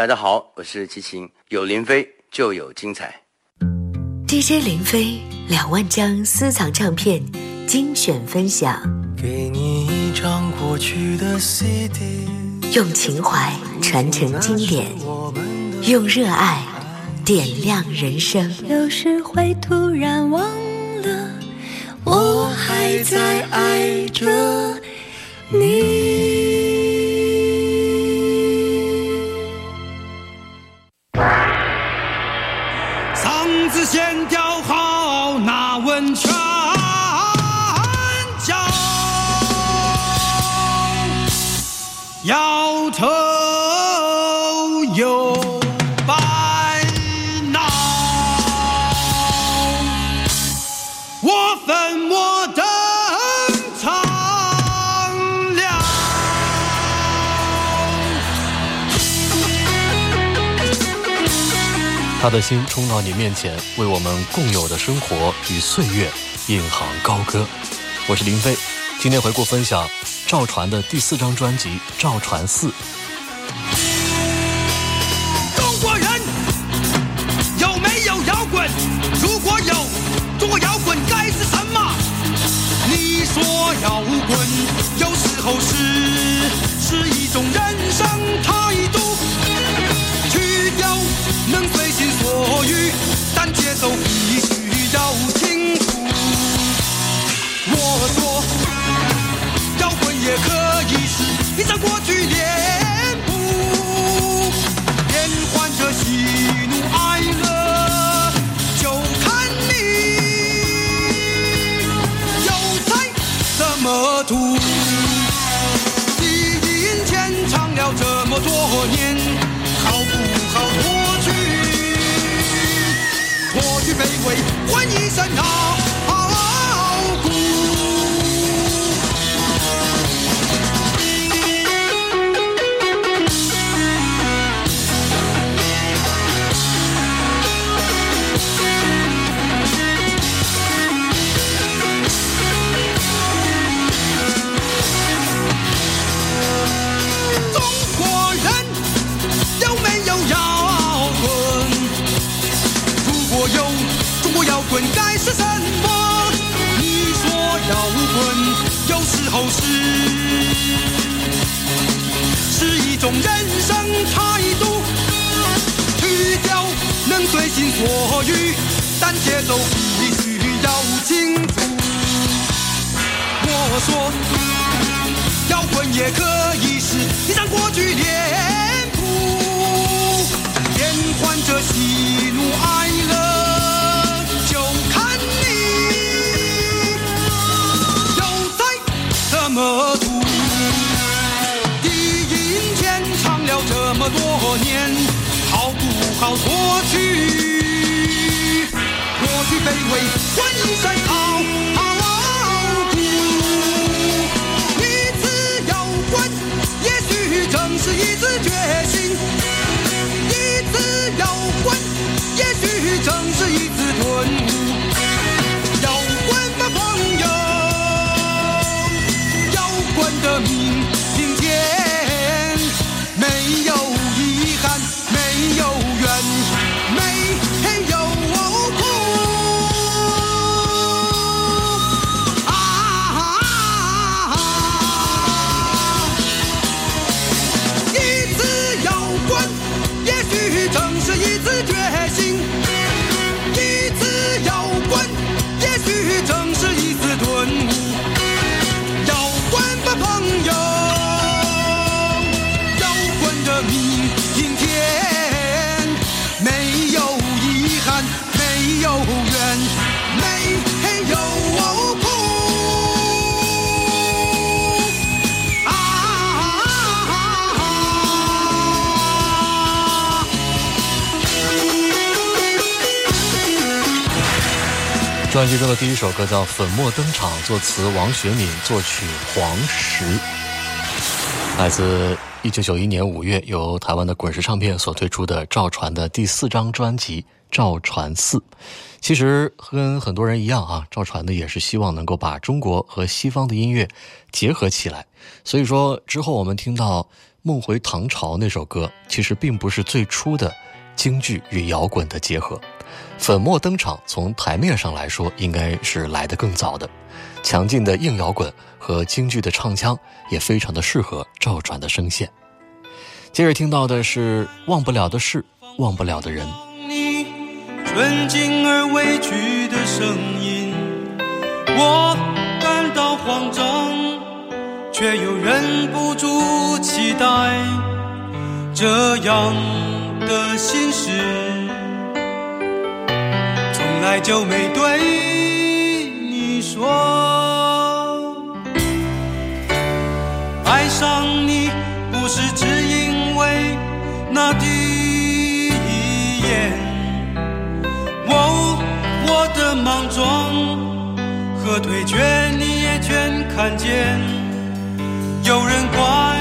大家好，我是齐秦，有林飞就有精彩。DJ 林飞两万张私藏唱片精选分享，给你一张过去的 CD，用情怀传承经典，用热爱点亮人生。有时会突然忘了，我还在爱着你。的心冲到你面前，为我们共有的生活与岁月引吭高歌。我是林飞，今天回顾分享赵传的第四张专辑《赵传四》。抛过去，过去卑微换一身傲傲骨。一次咬关，也许正是一次决心；一次咬关，也许正是一次吞。专辑中的第一首歌叫《粉墨登场》，作词王学敏，作曲黄石，来自一九九一年五月由台湾的滚石唱片所推出的赵传的第四张专辑《赵传四》。其实跟很多人一样啊，赵传的也是希望能够把中国和西方的音乐结合起来。所以说之后我们听到梦回唐朝》那首歌，其实并不是最初的京剧与摇滚的结合。粉墨登场，从台面上来说，应该是来得更早的。强劲的硬摇滚和京剧的唱腔，也非常的适合赵传的声线。接着听到的是《忘不了的事，忘不了的人》。你纯净而委屈的声音，我感到慌张，却又忍不住期待这样的心事。来就没对你说，爱上你不是只因为那第一眼。哦，我的莽撞和退却你也全看见，有人怪，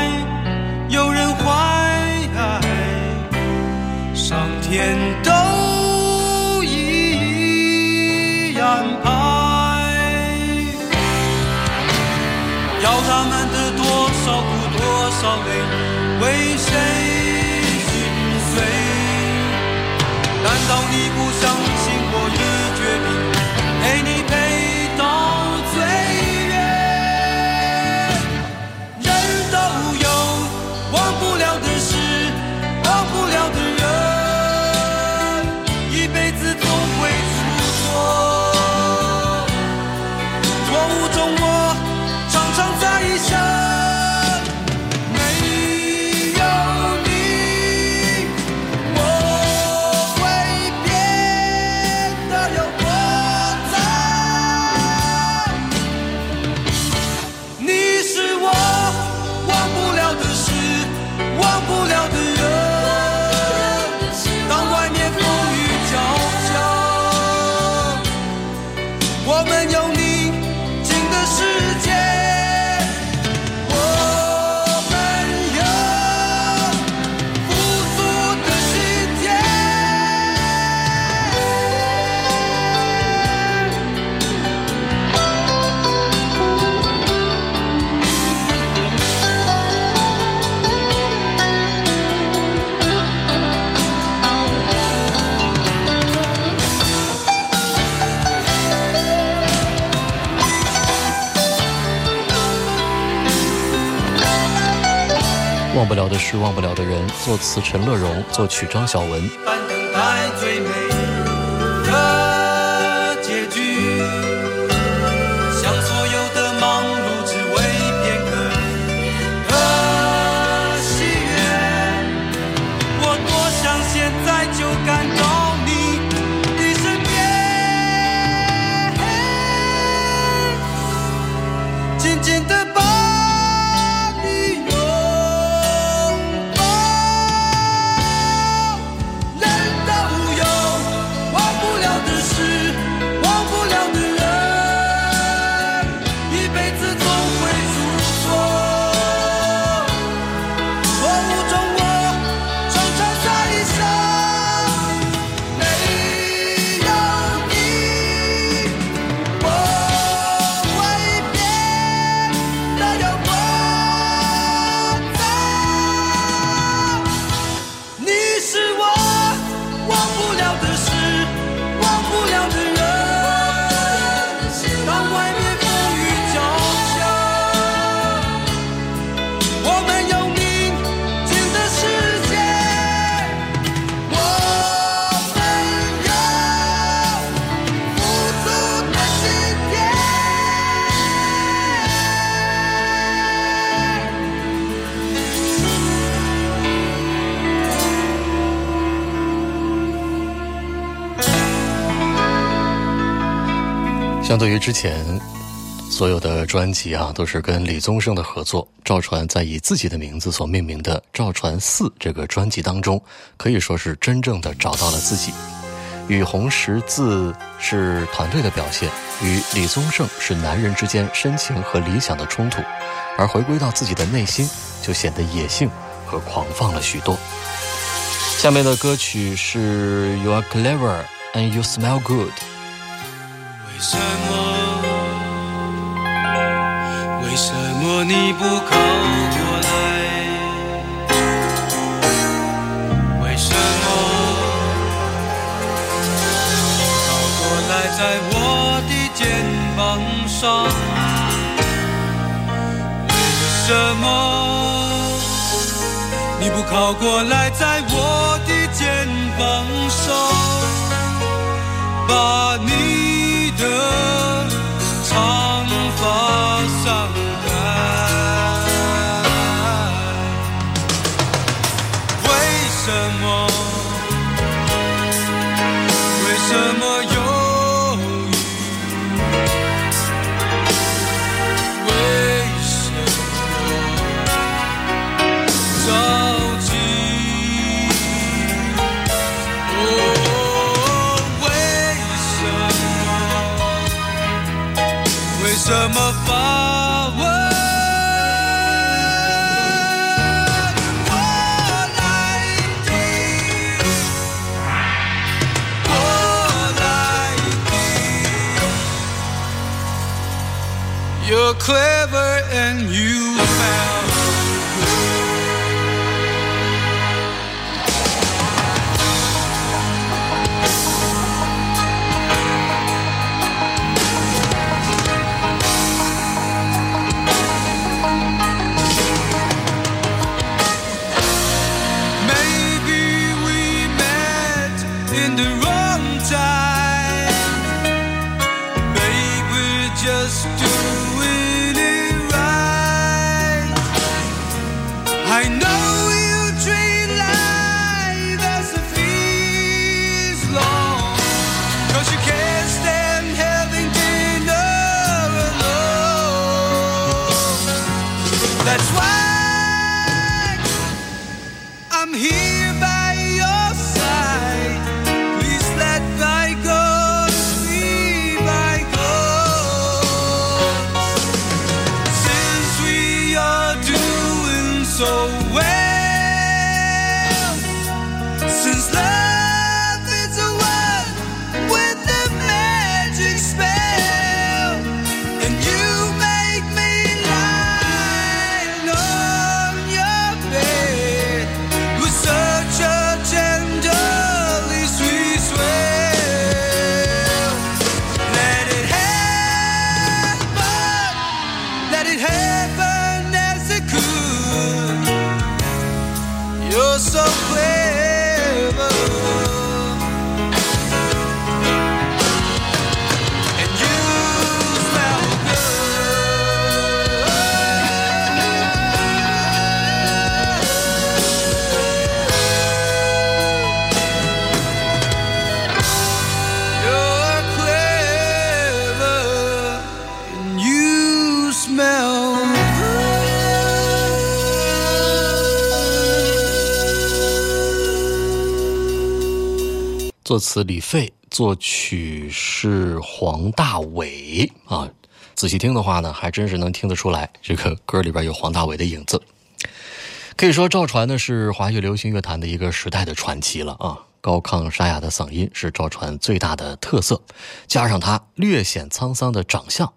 忘不了的事，忘不了的人。作词陈乐融，作曲张晓文。相对于之前所有的专辑啊，都是跟李宗盛的合作。赵传在以自己的名字所命名的《赵传四》这个专辑当中，可以说是真正的找到了自己。与红十字是团队的表现，与李宗盛是男人之间深情和理想的冲突，而回归到自己的内心，就显得野性和狂放了许多。下面的歌曲是 You Are Clever and You Smell Good。为什么？为什么你不靠过来？为什么？靠过来，在我的肩膀上。为什么你不靠过来，在我的肩膀上？把你。为什么发问？我来听。我来听。You're clever and you found That's why. 作词李费，作曲是黄大炜啊。仔细听的话呢，还真是能听得出来，这个歌里边有黄大炜的影子。可以说，赵传呢是华语流行乐坛的一个时代的传奇了啊。高亢沙哑的嗓音是赵传最大的特色，加上他略显沧桑的长相，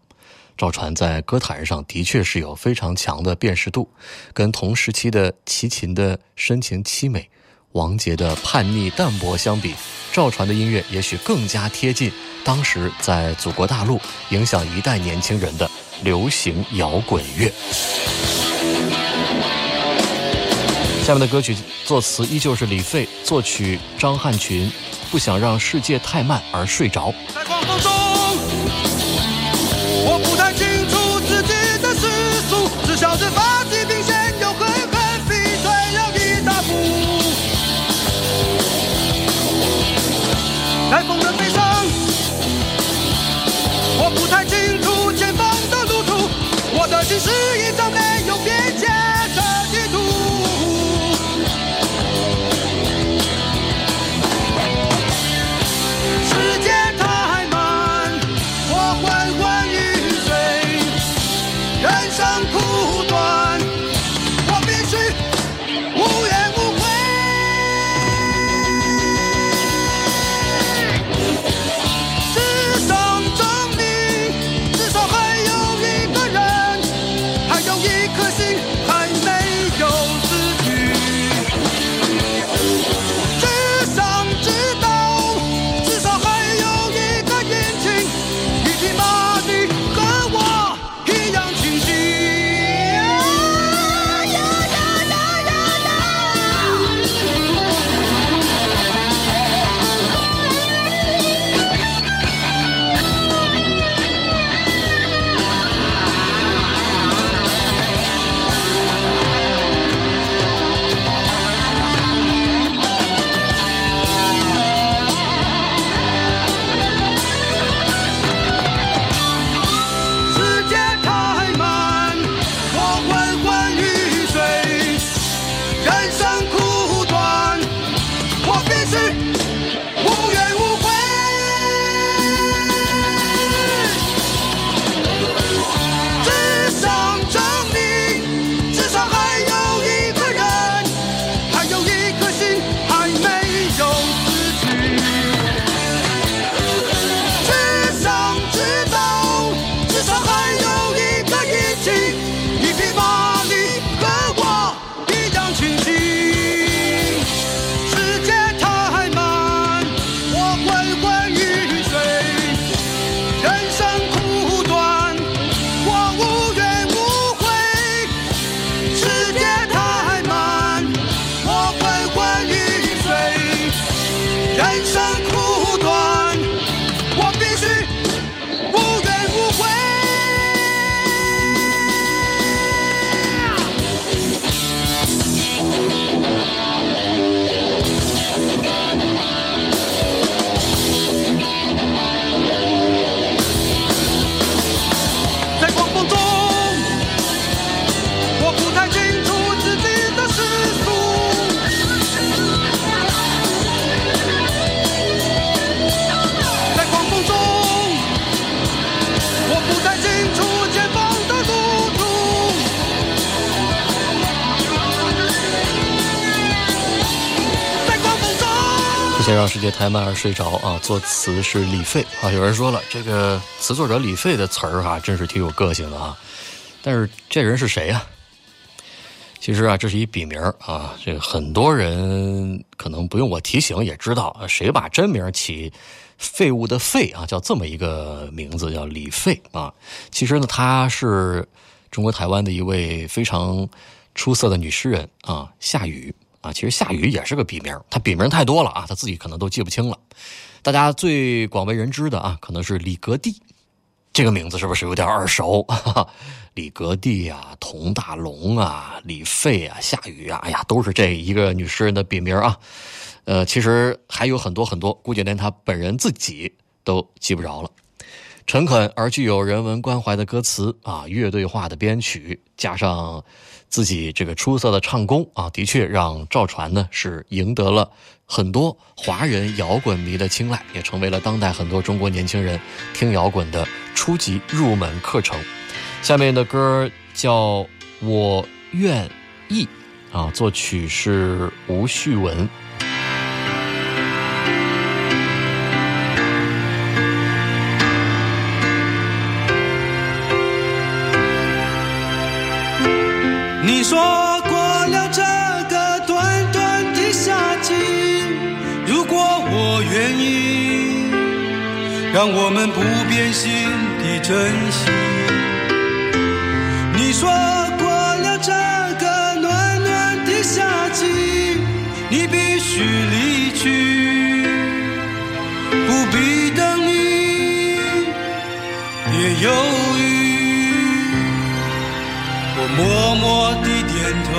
赵传在歌坛上的确是有非常强的辨识度。跟同时期的齐秦的深情凄美、王杰的叛逆淡泊相比，赵传的音乐也许更加贴近当时在祖国大陆影响一代年轻人的流行摇滚乐。下面的歌曲作词依旧是李费，作曲张汉群。不想让世界太慢而睡着。在狂风中，让世界太慢而睡着啊，作词是李费啊。有人说了，这个词作者李费的词儿哈、真是挺有个性的啊。但是这人是谁呀、其实啊，这是一笔名啊。这个很多人可能不用我提醒也知道，啊谁把真名起“废物”的“废”啊，叫这么一个名字，叫李费啊。其实呢，他是中国台湾的一位非常出色的女诗人啊，夏雨啊。其实夏雨也是个笔名，她笔名太多了啊，她自己可能都记不清了。大家最广为人知的啊，可能是李格弟。这个名字是不是有点耳熟？哈哈，李格弟啊，佟大龙啊，李费啊，夏雨啊，哎呀，都是这一个女诗人的笔名啊。呃，其实还有很多很多，估计连她本人自己都记不着了。诚恳而具有人文关怀的歌词啊，乐队化的编曲，加上自己这个出色的唱功啊，的确让赵传呢是赢得了很多华人摇滚迷的青睐，也成为了当代很多中国年轻人听摇滚的初级入门课程。下面的歌叫《我愿意》啊，作曲是吴旭文。你说过了这个短短的夏季，如果我愿意，让我们不变心的珍惜。你说过了这个暖暖的夏季，你必须离去，不必等你，也有。我默默地点头，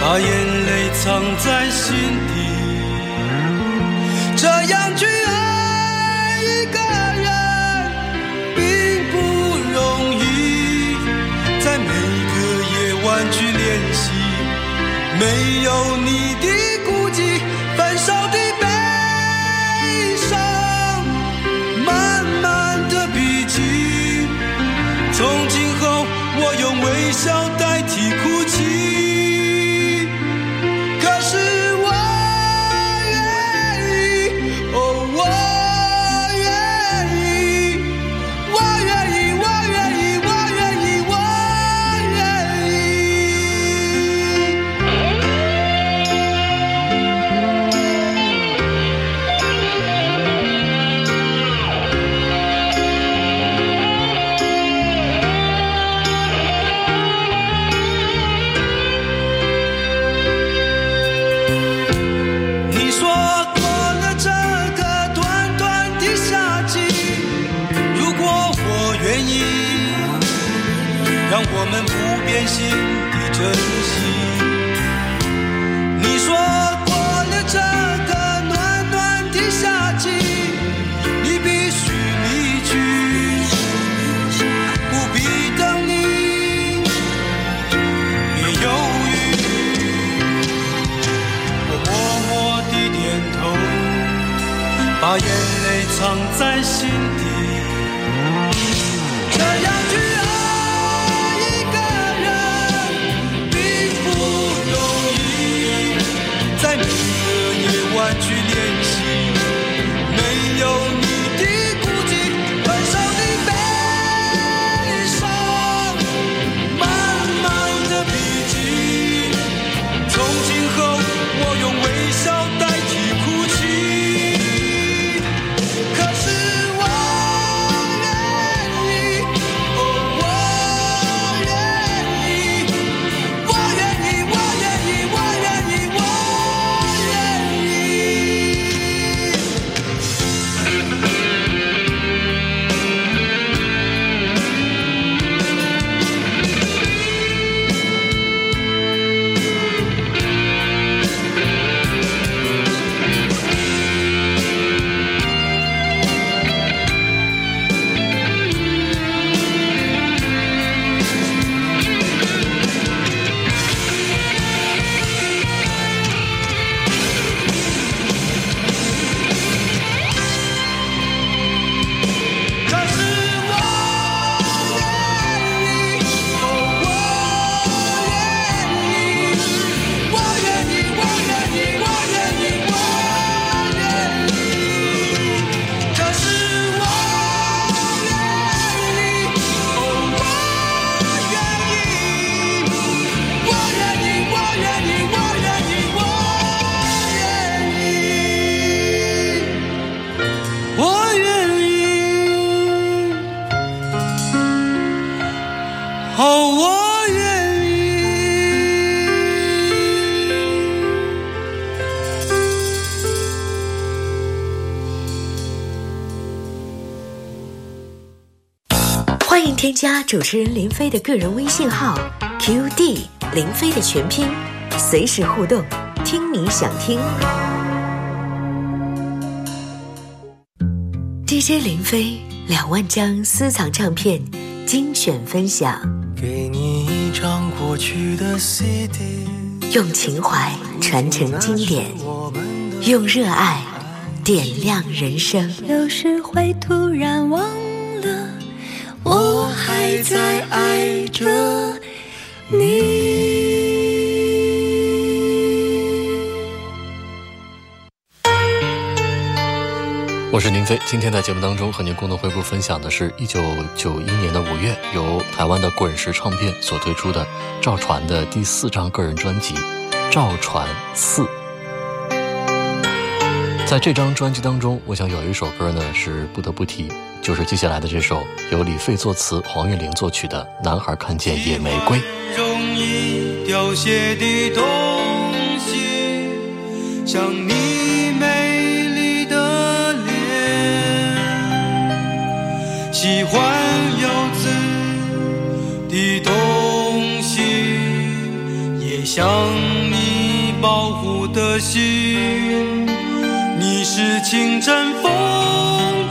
把眼泪藏在心底。这样去爱一个人，并不容易，在每个夜晚去练习。没有你的微笑代替哭泣。珍惜。你说过了这个暖暖的夏季，你必须离去，不必等你，别犹豫。我默默地点头，把眼泪藏在心底。这样加主持人林飞的个人微信号 QD 林飞的全拼，随时互动，听你想听。DJ 林飞两万张私藏唱片精选分享，给你一张过去的 CD，用情怀传承经典，用热爱点亮人生。有时会突然忘在爱着你。我是林飞，今天在节目当中和您共同回顾分享的是一九九一年的五月，由台湾的滚石唱片所推出的赵传的第四张个人专辑《赵传四》。在这张专辑当中，我想有一首歌呢是不得不提，就是接下来的这首由李费作词、黄韵玲作曲的《男孩看见野玫瑰》。容易凋谢的东西，像你美丽的脸，喜欢幼稚的东西，也像你保护的心。是清晨风。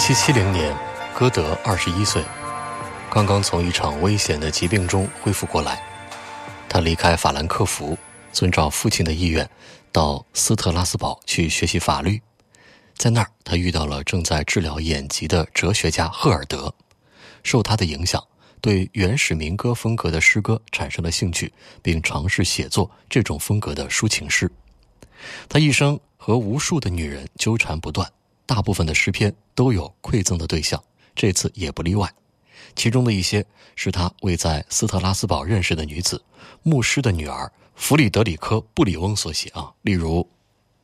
七七零年，歌德二十一岁，刚刚从一场危险的疾病中恢复过来。他离开法兰克福，遵照父亲的意愿，到斯特拉斯堡去学习法律。在那儿，他遇到了正在治疗眼疾的哲学家赫尔德，受他的影响，对原始民歌风格的诗歌产生了兴趣，并尝试写作这种风格的抒情诗。他一生和无数的女人纠缠不断，大部分的诗篇都有馈赠的对象，这次也不例外。其中的一些是他为在斯特拉斯堡认识的女子牧师的女儿弗里德里科·布里翁所写啊，例如《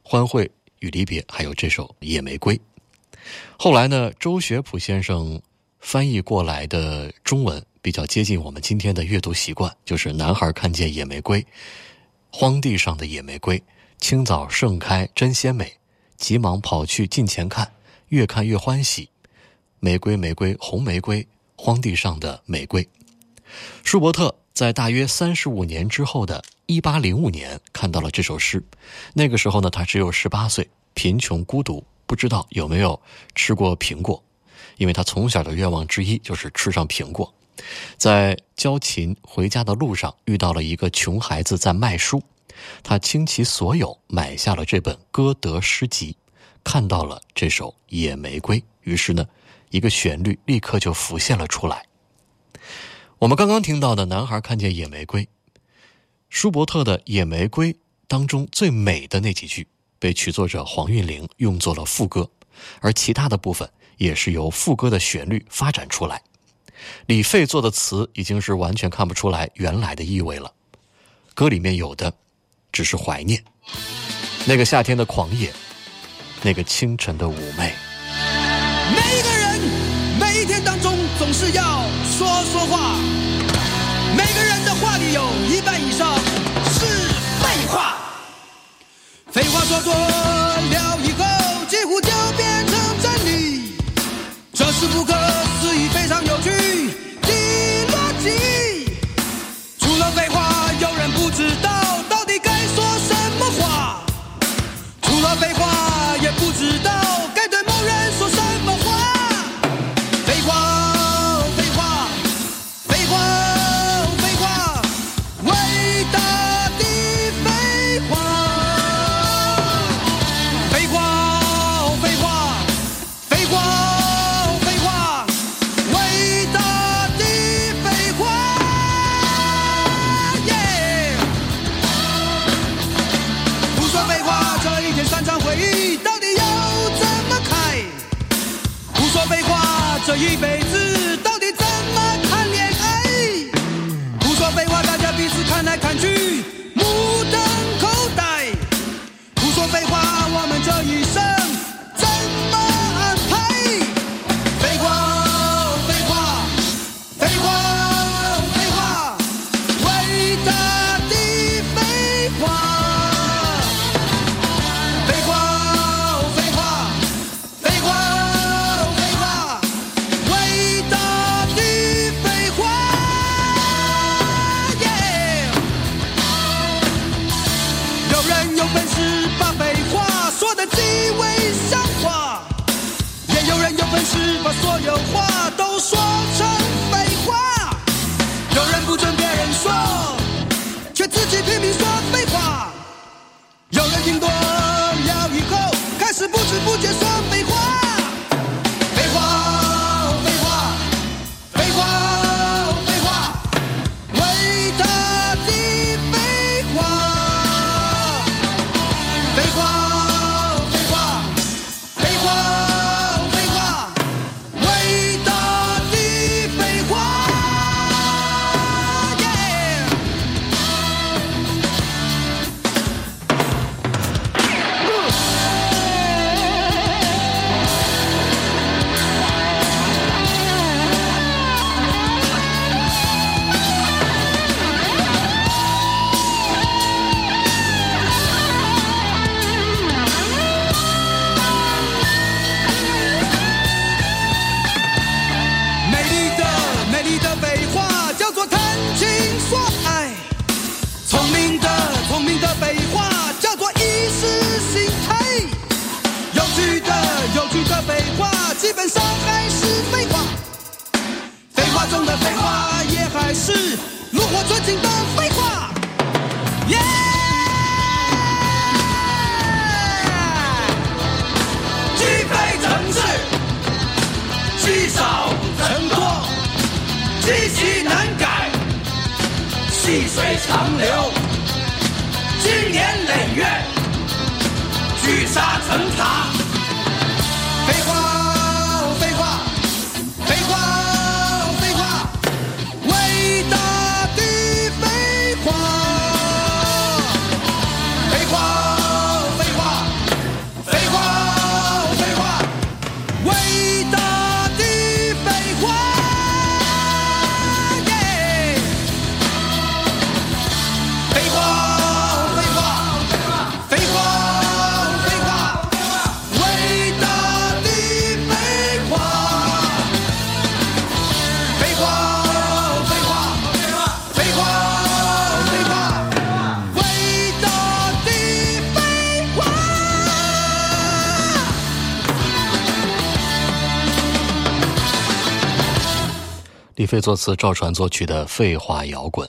欢会与离别》，还有这首《野玫瑰》。后来呢，周学普先生翻译过来的中文比较接近我们今天的阅读习惯，就是“男孩看见野玫瑰”，荒地上的野玫瑰，清早盛开真鲜美，急忙跑去近前看，越看越欢喜。玫瑰，玫瑰，红玫瑰，荒地上的玫瑰。舒伯特在大约三十五年之后的一八零五年看到了这首诗，那个时候呢，他只有十八岁，贫穷孤独，不知道有没有吃过苹果，因为他从小的愿望之一就是吃上苹果。在教琴回家的路上，遇到了一个穷孩子在卖书，他倾其所有买下了这本歌德诗集，看到了这首《野玫瑰》，于是呢，一个旋律立刻就浮现了出来。我们刚刚听到的男孩看见野玫瑰，舒伯特的《野玫瑰》当中最美的那几句，被曲作者黄韵玲用作了副歌，而其他的部分也是由副歌的旋律发展出来。李费做的词已经是完全看不出来原来的意味了，歌里面有的只是怀念。那个夏天的狂野，那个清晨的妩媚。每个人每一天当中总是要说说话，每个人的话里有一半以上是废话，废话说多了以后几乎就变成真理，这是不可伟大李飞作词，赵传作曲的《废话摇滚》。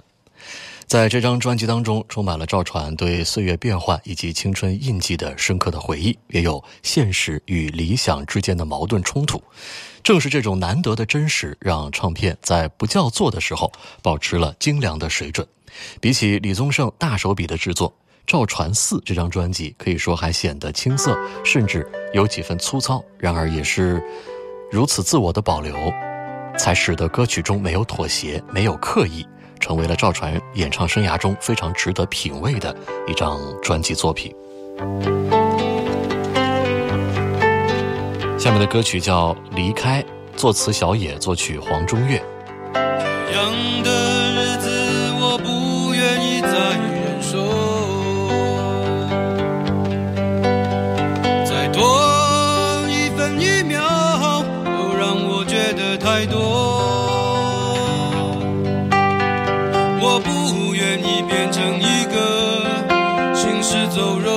在这张专辑当中，充满了赵传对岁月变幻以及青春印记的深刻的回忆，也有现实与理想之间的矛盾冲突。正是这种难得的真实，让唱片在不叫座的时候保持了精良的水准。比起李宗盛大手笔的制作，《赵传四》这张专辑可以说还显得青涩，甚至有几分粗糙。然而，也是如此自我的保留，才使得歌曲中没有妥协，没有刻意。成为了赵传演唱生涯中非常值得品味的一张专辑作品。下面的歌曲叫《离开》，作词小野，作曲黄中岳。行尸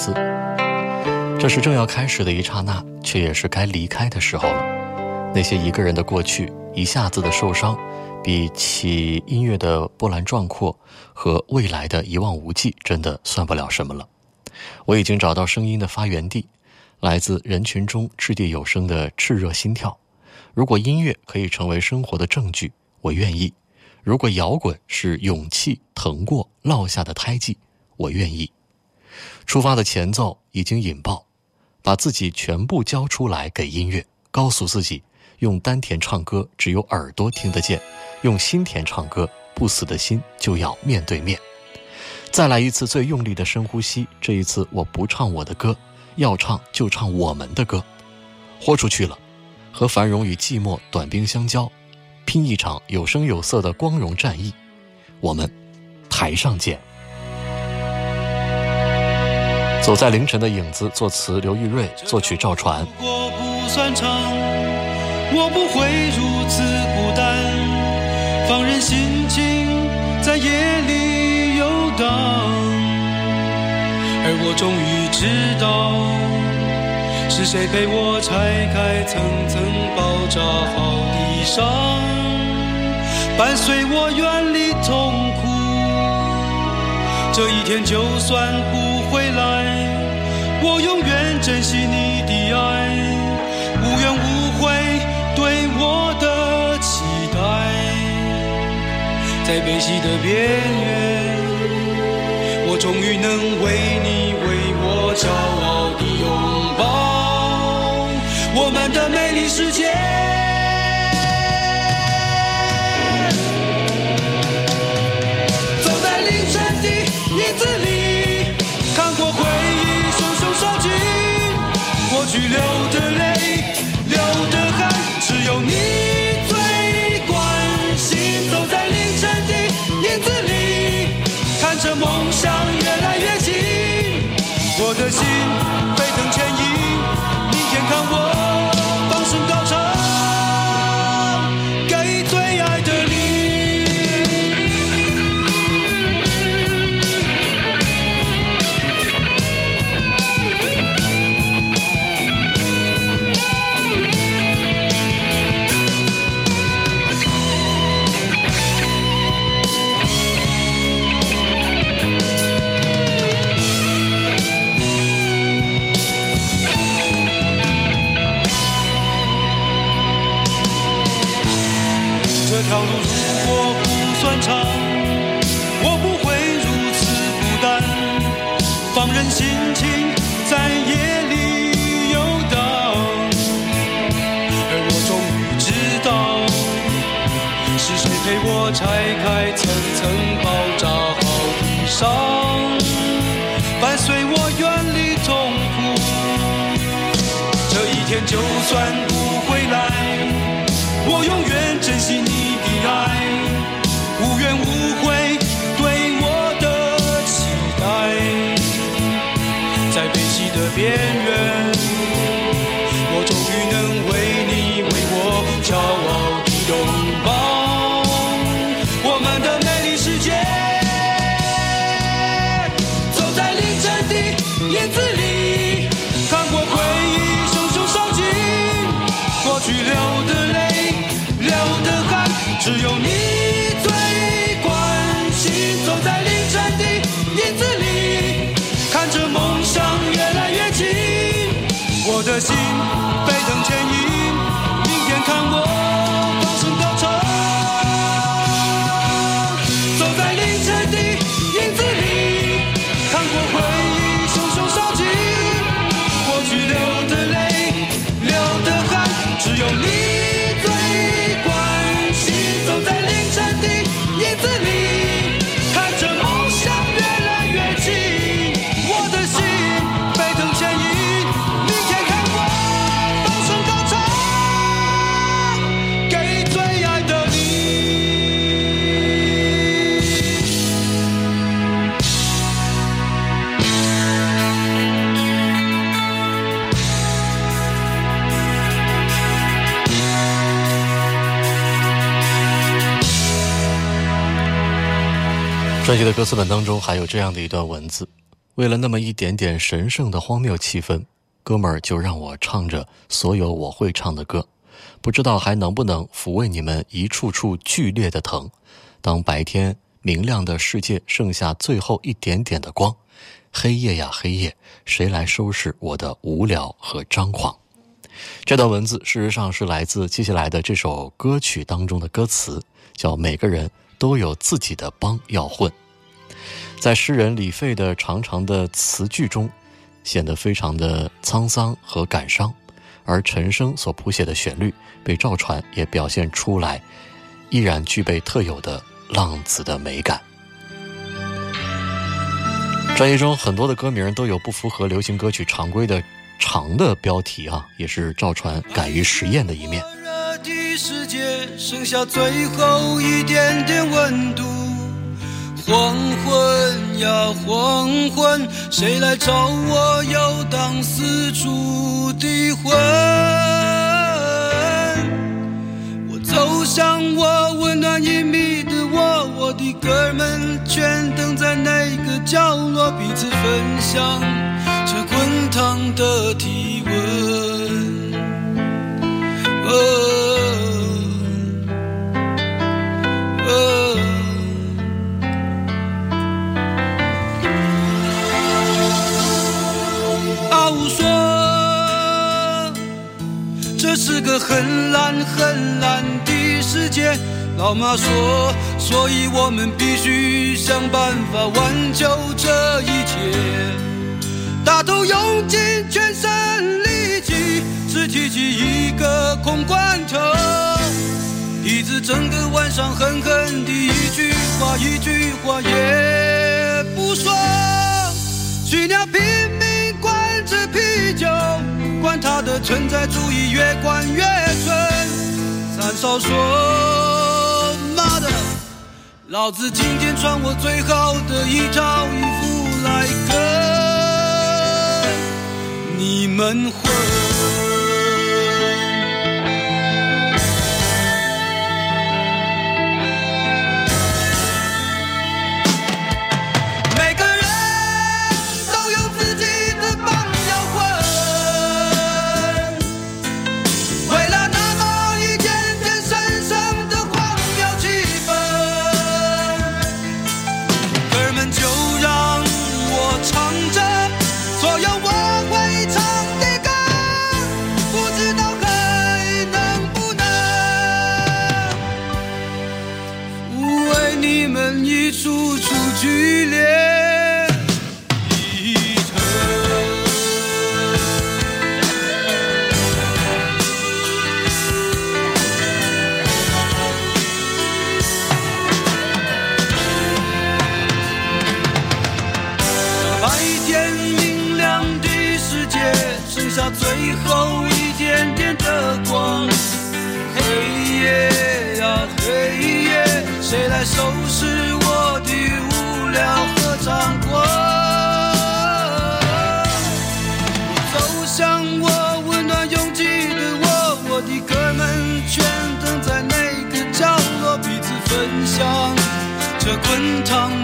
字：这是正要开始的一刹那，却也是该离开的时候了。那些一个人的过去，一下子的受伤，比起音乐的波澜壮阔和未来的一望无际，真的算不了什么了。我已经找到声音的发源地，来自人群中掷地有声的炽热心跳。如果音乐可以成为生活的证据，我愿意。如果摇滚是勇气腾过落下的胎记，我愿意。出发的前奏已经引爆，把自己全部交出来给音乐，告诉自己，用丹田唱歌只有耳朵听得见，用心田唱歌不死的心就要面对面。再来一次最用力的深呼吸，这一次我不唱我的歌，要唱就唱我们的歌，豁出去了，和繁荣与寂寞短兵相交。拼一场有声有色的光荣战役，我们台上见。走在凌晨的影子，作词刘玉瑞，作曲赵传。我不算长，我不会如此孤单，放任心情在夜里游荡，而我终于知道，是谁陪我拆开层层包扎好的伤，伴随我远离痛苦。这一天就算不回来，我永远珍惜你的爱，无怨无悔对我的期待，在悲喜的边缘，我终于能为你，为我骄傲。就算不回来。我永远珍惜你的爱，无怨无悔对我的期待，在悲喜的边缘，心沸腾牵引。明天看我专辑的歌词本当中还有这样的一段文字：为了那么一点点神圣的荒谬气氛，哥们儿就让我唱着所有我会唱的歌，不知道还能不能抚慰你们一处处剧烈的疼。当白天明亮的世界剩下最后一点点的光，黑夜呀黑夜，谁来收拾我的无聊和张狂？这段文字事实上是来自接下来的这首歌曲当中的歌词，叫“每个人都有自己的帮要混”。在诗人李费的长长的词句中，显得非常的沧桑和感伤，而陈升所谱写的旋律被赵传也表现出来，依然具备特有的浪子的美感。专辑中很多的歌名都有不符合流行歌曲常规的长的标题啊，也是赵传敢于实验的一面。的世界剩下最后一点点温度。黄昏呀黄昏，谁来找我游荡四处的魂？我走向我温暖隐秘的我，我的哥们全等在那个角落，彼此分享这滚烫的体温。哦啊，我说，这是个很蓝很蓝的世界。老妈说，所以我们必须想办法挽救这一切。大头用尽全身力气，只提起一个空罐头。一直整个晚上狠狠地一句话一句话也不说。徐娘拼命灌着啤酒，管他的存在主义越灌越纯。三少说。妈的！老子今天穿我最好的一套衣服来跟你们混。这滚烫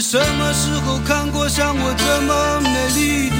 你什么时候看过像我这么美丽的？”